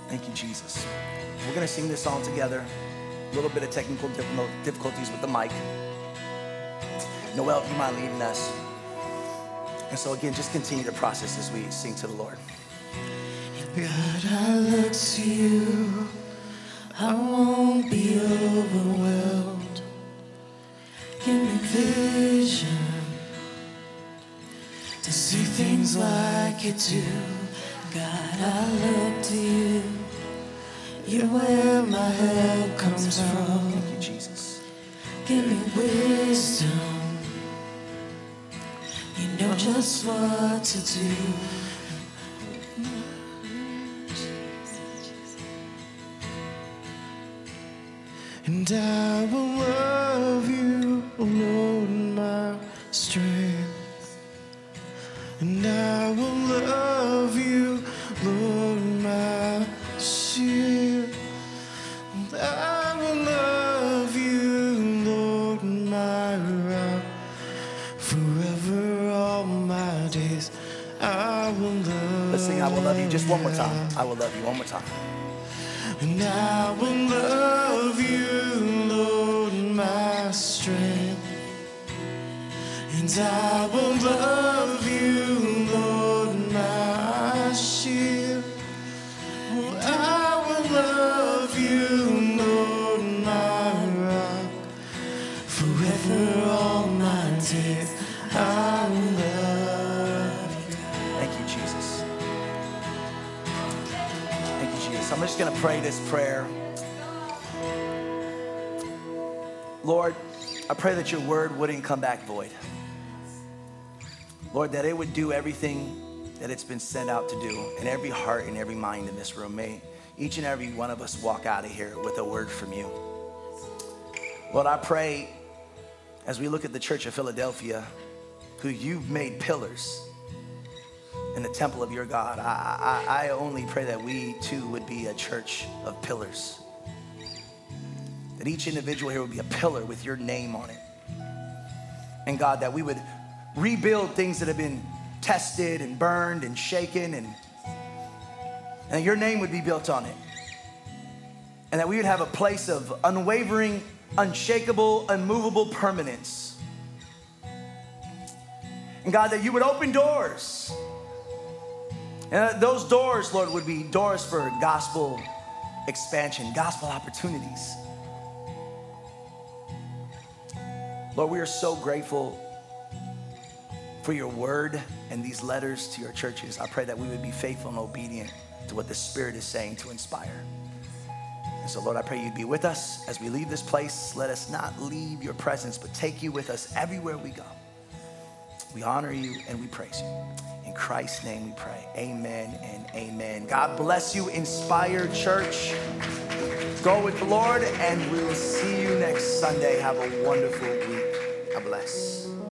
Thank you, Jesus. We're going to sing this song together. A little bit of technical difficulties with the mic. Noel, if you mind leading us. And so, again, just continue to process as we sing to the Lord. God, I look to you. I won't be overwhelmed. Things like you do. God, I look to you. You're where my help comes from. Thank you, Jesus. Give me wisdom. You know just what to do. And I And I will love you, Lord, in my strength. And I will love this prayer. Lord, I pray that your word wouldn't come back void. Lord, that it would do everything that it's been sent out to do in every heart and every mind in this room. May each and every one of us walk out of here with a word from you. Lord, I pray as we look at the church of Philadelphia, who you've made pillars in the temple of your God, I, I, I only pray that we too would be a church of pillars. That each individual here would be a pillar with your name on it. And God, that we would rebuild things that have been tested and burned and shaken, and, and your name would be built on it. And that we would have a place of unwavering, unshakable, unmovable permanence. And God, that you would open doors. And uh, those doors, Lord, would be doors for gospel expansion, gospel opportunities. Lord, we are so grateful for your word and these letters to your churches. I pray that we would be faithful and obedient to what the Spirit is saying to inspire. And so, Lord, I pray you'd be with us as we leave this place. Let us not leave your presence, but take you with us everywhere we go. We honor you and we praise you. Christ's name we pray. Amen and amen. God bless you, Inspired Church. Go with the Lord, and we will see you next Sunday. Have a wonderful week. God bless.